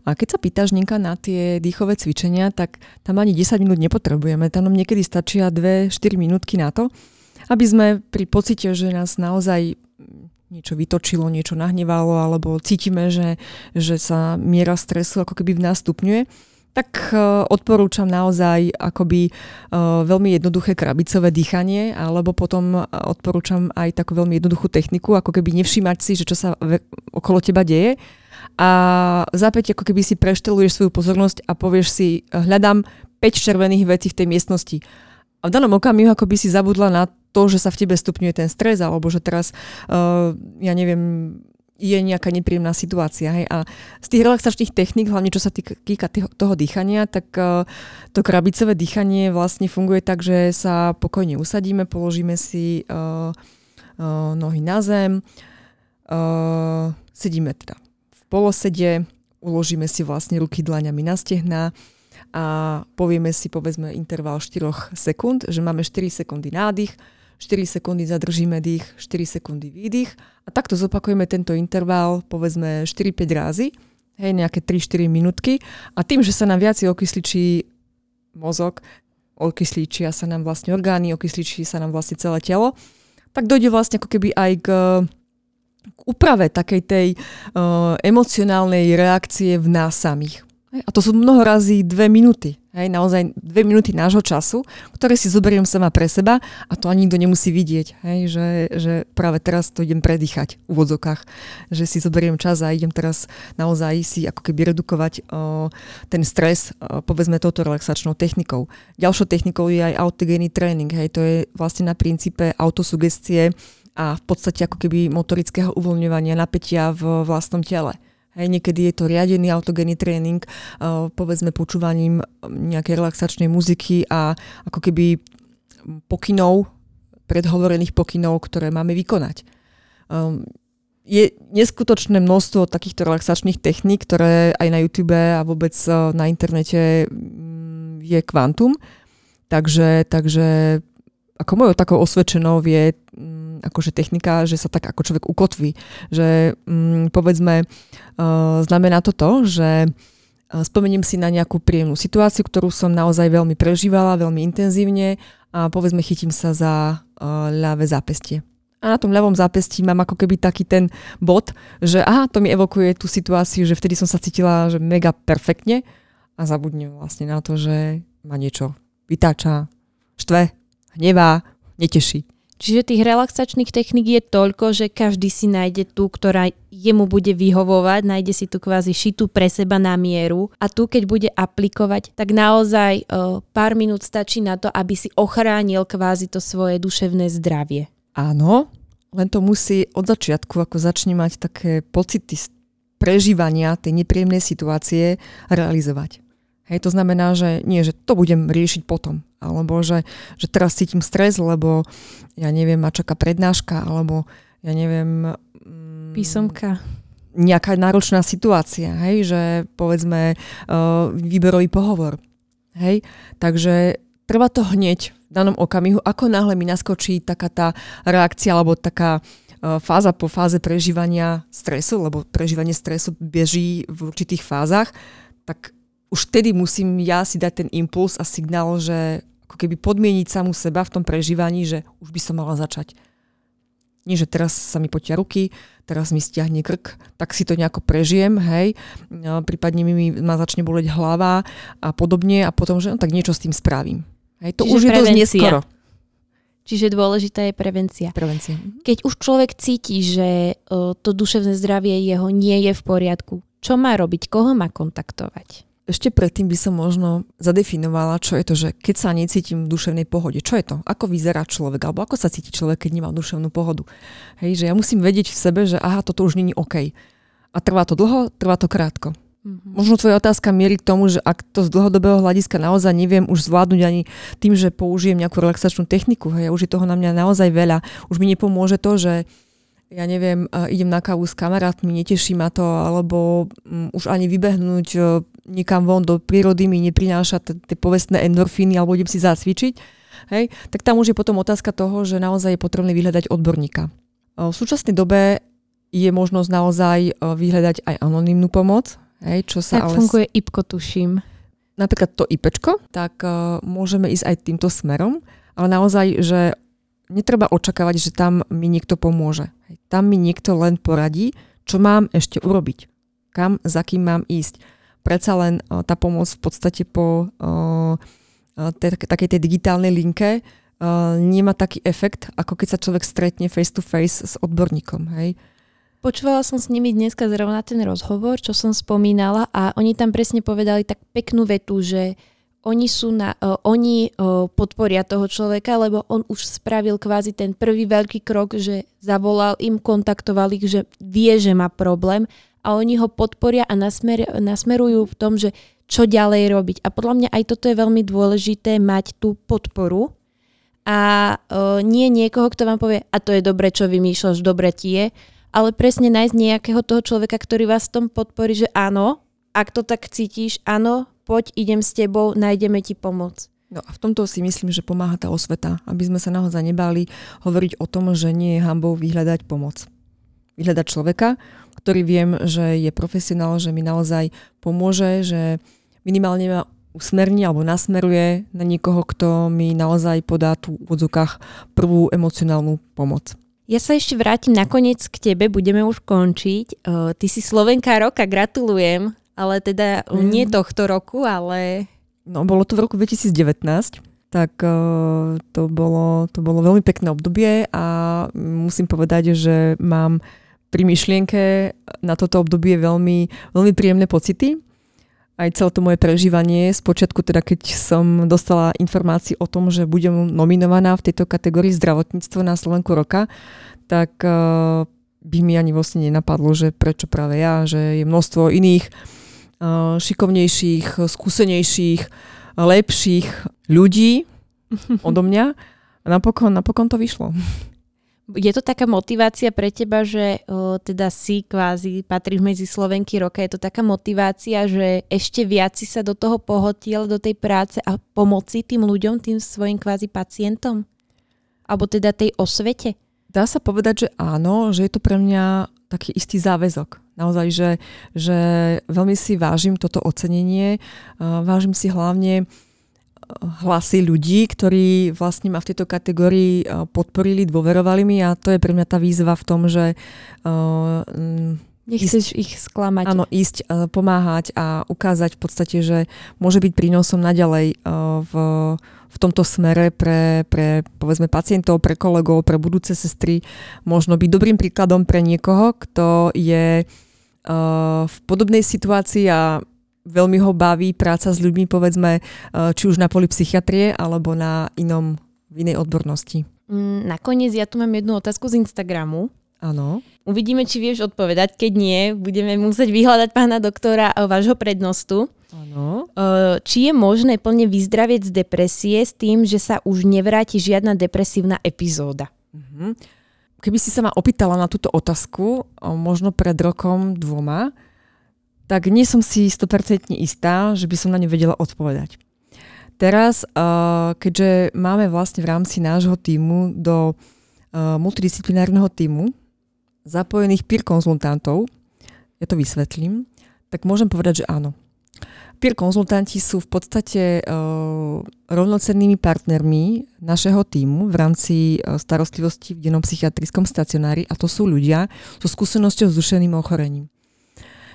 A keď sa pýtaš, Ninka, na tie dýchové cvičenia, tak tam ani 10 minút nepotrebujeme. Tam nám niekedy stačia 2-4 minútky na to, aby sme pri pocite, že nás naozaj niečo vytočilo, niečo nahnevalo, alebo cítime, že, že sa miera stresu ako keby v nás stupňuje, tak uh, odporúčam naozaj akoby uh, veľmi jednoduché krabicové dýchanie, alebo potom odporúčam aj takú veľmi jednoduchú techniku, ako keby nevšímať si, že čo sa okolo teba deje a zapäť ako keby si prešteluješ svoju pozornosť a povieš si, hľadám 5 červených vecí v tej miestnosti. A v danom okamihu ako by si zabudla na to, že sa v tebe stupňuje ten stres, alebo že teraz, uh, ja neviem, je nejaká nepríjemná situácia. Hej. A z tých relaxačných techník, hlavne čo sa týka toho dýchania, tak uh, to krabicové dýchanie vlastne funguje tak, že sa pokojne usadíme, položíme si uh, uh, nohy na zem, uh, sedíme teda v polosede, uložíme si vlastne ruky dlaňami na stehna a povieme si povedzme interval 4 sekúnd, že máme 4 sekundy nádych, 4 sekundy zadržíme dých, 4 sekundy výdych a takto zopakujeme tento interval povedzme 4-5 razy, hej, nejaké 3-4 minútky a tým, že sa nám viac okysličí mozog, okysličia sa nám vlastne orgány, okysličí sa nám vlastne celé telo, tak dojde vlastne ako keby aj k, k úprave takej tej uh, emocionálnej reakcie v nás samých. A to sú mnoho razy dve minúty. Hej, naozaj dve minúty nášho času, ktoré si zoberiem sama pre seba a to ani nikto nemusí vidieť, hej, že, že práve teraz to idem predýchať v úvodzokách, že si zoberiem čas a idem teraz naozaj si ako keby redukovať o, ten stres, o, povedzme touto relaxačnou technikou. Ďalšou technikou je aj autogénny tréning, hej, to je vlastne na princípe autosugestie a v podstate ako keby motorického uvoľňovania napätia v vlastnom tele. Hej, niekedy je to riadený autogénny tréning, uh, povedzme počúvaním nejakej relaxačnej muziky a ako keby pokynov, predhovorených pokynov, ktoré máme vykonať. Um, je neskutočné množstvo takýchto relaxačných techník, ktoré aj na YouTube a vôbec uh, na internete um, je kvantum. Takže, takže ako mojou takou osvedčenou je akože technika, že sa tak ako človek ukotví. Že um, povedzme, uh, znamená to to, že uh, spomeniem si na nejakú príjemnú situáciu, ktorú som naozaj veľmi prežívala, veľmi intenzívne a povedzme chytím sa za uh, ľavé zápestie. A na tom ľavom zápestí mám ako keby taký ten bod, že aha, to mi evokuje tú situáciu, že vtedy som sa cítila že mega perfektne a zabudnem vlastne na to, že ma niečo vytáča, štve, hnevá, neteší. Čiže tých relaxačných technik je toľko, že každý si nájde tú, ktorá jemu bude vyhovovať, nájde si tú kvázi šitú pre seba na mieru a tu, keď bude aplikovať, tak naozaj uh, pár minút stačí na to, aby si ochránil kvázi to svoje duševné zdravie. Áno, len to musí od začiatku, ako začne mať také pocity prežívania tej nepríjemnej situácie realizovať. Hej, to znamená, že nie, že to budem riešiť potom, alebo že, že teraz cítim stres, lebo ja neviem, ma čaká prednáška, alebo ja neviem... Mm, Písomka. Nejaká náročná situácia, hej, že povedzme uh, výberový pohovor. Hej, takže treba to hneď v danom okamihu, ako náhle mi naskočí taká tá reakcia alebo taká uh, fáza po fáze prežívania stresu, lebo prežívanie stresu beží v určitých fázach, tak už vtedy musím ja si dať ten impuls a signál, že ako keby podmieniť samú seba v tom prežívaní, že už by som mala začať. Nie, že teraz sa mi potia ruky, teraz mi stiahne krk, tak si to nejako prežijem, hej, prípadne mi ma začne boleť hlava a podobne a potom, že no, tak niečo s tým spravím. Hej, to Čiže už je dosť neskoro. Čiže dôležitá je prevencia. Prevencia. Mhm. Keď už človek cíti, že to duševné zdravie jeho nie je v poriadku, čo má robiť, koho má kontaktovať? Ešte predtým by som možno zadefinovala, čo je to, že keď sa necítim v duševnej pohode. Čo je to? Ako vyzerá človek? Alebo ako sa cíti človek, keď nemá duševnú pohodu? Hej, že ja musím vedieť v sebe, že aha, toto už není OK. A trvá to dlho, trvá to krátko. Mm-hmm. Možno tvoja otázka mierí k tomu, že ak to z dlhodobého hľadiska naozaj neviem už zvládnuť ani tým, že použijem nejakú relaxačnú techniku, hej, už je toho na mňa naozaj veľa. Už mi nepomôže to, že ja neviem, idem na kávu s kamarátmi, neteší ma to, alebo um, už ani vybehnúť uh, niekam von do prírody mi neprináša tie povestné endorfíny, alebo idem si zacvičiť, hej, tak tam už je potom otázka toho, že naozaj je potrebné vyhľadať odborníka. V súčasnej dobe je možnosť naozaj vyhľadať aj anonimnú pomoc, hej, čo sa tak ale... funguje IPKO, tuším. Napríklad to IPčko, tak uh, môžeme ísť aj týmto smerom, ale naozaj, že netreba očakávať, že tam mi niekto pomôže. Tam mi niekto len poradí, čo mám ešte urobiť. Kam, za kým mám ísť. Predsa len uh, tá pomoc v podstate po uh, tej, takej tej digitálnej linke uh, nemá taký efekt, ako keď sa človek stretne face to face s odborníkom. Hej. Počúvala som s nimi dneska zrovna ten rozhovor, čo som spomínala a oni tam presne povedali tak peknú vetu, že oni, sú na, uh, oni uh, podporia toho človeka, lebo on už spravil kvázi ten prvý veľký krok, že zavolal im, kontaktoval ich, že vie, že má problém a oni ho podporia a nasmer, nasmerujú v tom, že čo ďalej robiť. A podľa mňa aj toto je veľmi dôležité mať tú podporu a uh, nie niekoho, kto vám povie, a to je dobre, čo vymýšľaš, dobre ti je, ale presne nájsť nejakého toho človeka, ktorý vás v tom podporí, že áno, ak to tak cítiš, áno, poď, idem s tebou, nájdeme ti pomoc. No a v tomto si myslím, že pomáha tá osveta, aby sme sa naozaj nebali hovoriť o tom, že nie je hambou vyhľadať pomoc. Vyhľadať človeka, ktorý viem, že je profesionál, že mi naozaj pomôže, že minimálne ma usmerní alebo nasmeruje na niekoho, kto mi naozaj podá tu v odzukách prvú emocionálnu pomoc. Ja sa ešte vrátim nakoniec k tebe, budeme už končiť. Ty si Slovenka roka, gratulujem ale teda mm. nie tohto roku, ale... No, bolo to v roku 2019, tak uh, to, bolo, to bolo veľmi pekné obdobie a musím povedať, že mám pri myšlienke na toto obdobie veľmi, veľmi príjemné pocity. Aj celé to moje prežívanie, spočiatku teda keď som dostala informácií o tom, že budem nominovaná v tejto kategórii zdravotníctvo na Slovenku roka, tak uh, by mi ani vlastne nenapadlo, že prečo práve ja, že je množstvo iných šikovnejších, skúsenejších, lepších ľudí odo mňa. A napokon, napokon to vyšlo. Je to taká motivácia pre teba, že o, teda si kvázi patríš medzi Slovenky roka, je to taká motivácia, že ešte viac si sa do toho pohotil, do tej práce a pomoci tým ľuďom, tým svojim kvázi pacientom? Alebo teda tej osvete? Dá sa povedať, že áno, že je to pre mňa taký istý záväzok. Naozaj, že, že veľmi si vážim toto ocenenie. Vážim si hlavne hlasy ľudí, ktorí vlastne ma v tejto kategórii podporili, dôverovali mi a to je pre mňa tá výzva v tom, že Nechceš ich sklamať. Áno, ísť, pomáhať a ukázať v podstate, že môže byť prínosom naďalej v v tomto smere pre, pre povedzme pacientov, pre kolegov, pre budúce sestry možno byť dobrým príkladom pre niekoho, kto je uh, v podobnej situácii a veľmi ho baví práca s ľuďmi, povedzme, či už na poli psychiatrie alebo na inom, v inej odbornosti. Mm, nakoniec ja tu mám jednu otázku z Instagramu. Áno. Uvidíme, či vieš odpovedať. Keď nie, budeme musieť vyhľadať pána doktora vášho prednostu. Áno. Či je možné plne vyzdravieť z depresie s tým, že sa už nevráti žiadna depresívna epizóda? Uh-huh. Keby si sa ma opýtala na túto otázku, možno pred rokom, dvoma, tak nie som si 100% istá, že by som na ňu vedela odpovedať. Teraz, keďže máme vlastne v rámci nášho týmu do multidisciplinárneho týmu zapojených peer konzultantov, ja to vysvetlím, tak môžem povedať, že áno. Peer konzultanti sú v podstate uh, rovnocennými partnermi našeho týmu v rámci uh, starostlivosti v dennom psychiatrickom stacionári a to sú ľudia so skúsenosťou s dušeným ochorením.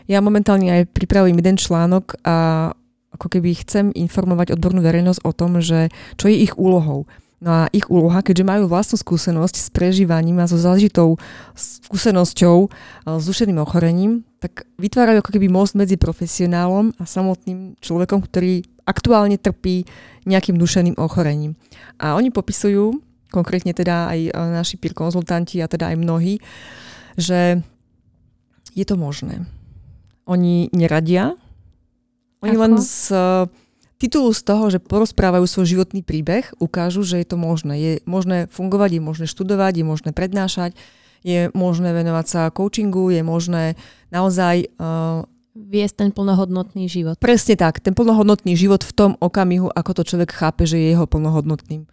Ja momentálne aj pripravujem jeden článok a ako keby chcem informovať odbornú verejnosť o tom, že čo je ich úlohou. No a ich úloha, keďže majú vlastnú skúsenosť s prežívaním a so zážitou skúsenosťou e, s dušeným ochorením, tak vytvárajú ako keby most medzi profesionálom a samotným človekom, ktorý aktuálne trpí nejakým dušeným ochorením. A oni popisujú, konkrétne teda aj e, naši peer konzultanti a teda aj mnohí, že je to možné. Oni neradia, oni Ako? len z titulu z toho, že porozprávajú svoj životný príbeh, ukážu, že je to možné. Je možné fungovať, je možné študovať, je možné prednášať, je možné venovať sa coachingu, je možné naozaj... Uh, Viesť ten plnohodnotný život. Presne tak, ten plnohodnotný život v tom okamihu, ako to človek chápe, že je jeho plnohodnotným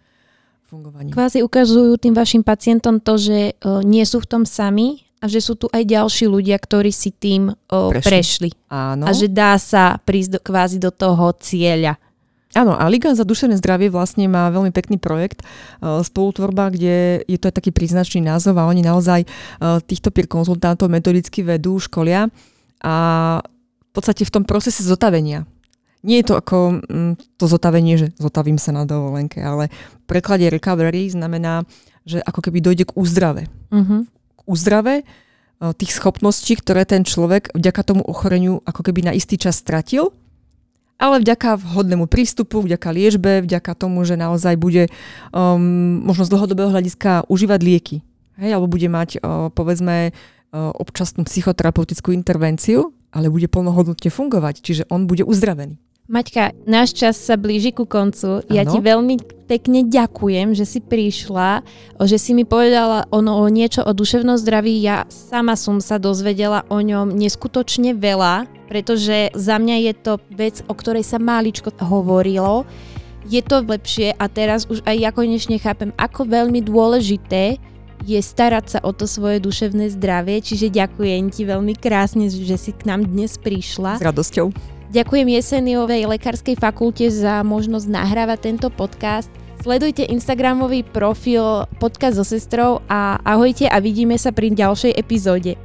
fungovaním. Kvázi ukazujú tým vašim pacientom to, že uh, nie sú v tom sami a že sú tu aj ďalší ľudia, ktorí si tým o, prešli. prešli. Áno. A že dá sa prísť do, kvázi do toho cieľa. Áno, a Liga za duševné zdravie vlastne má veľmi pekný projekt uh, spolutvorba, kde je to aj taký príznačný názov a oni naozaj uh, týchto peer konzultantov metodicky vedú, školia a v podstate v tom procese zotavenia. Nie je to ako mm, to zotavenie, že zotavím sa na dovolenke, ale v preklade recovery znamená, že ako keby dojde k úzdrave. Uh-huh uzdrave tých schopností, ktoré ten človek vďaka tomu ochoreniu ako keby na istý čas stratil. ale vďaka vhodnému prístupu, vďaka liečbe, vďaka tomu, že naozaj bude um, možno z dlhodobého hľadiska užívať lieky. Hej, alebo bude mať, uh, povedzme, uh, občasnú psychoterapeutickú intervenciu, ale bude plnohodnotne fungovať, čiže on bude uzdravený. Maťka, náš čas sa blíži ku koncu. Ano. Ja ti veľmi pekne ďakujem, že si prišla, že si mi povedala ono o niečo o duševnom zdraví. Ja sama som sa dozvedela o ňom neskutočne veľa, pretože za mňa je to vec, o ktorej sa máličko hovorilo. Je to lepšie a teraz už aj ja konečne chápem, ako veľmi dôležité je starať sa o to svoje duševné zdravie, čiže ďakujem ti veľmi krásne, že si k nám dnes prišla. S radosťou. Ďakujem Jeseniovej lekárskej fakulte za možnosť nahrávať tento podcast. Sledujte Instagramový profil Podcast so sestrou a ahojte a vidíme sa pri ďalšej epizóde.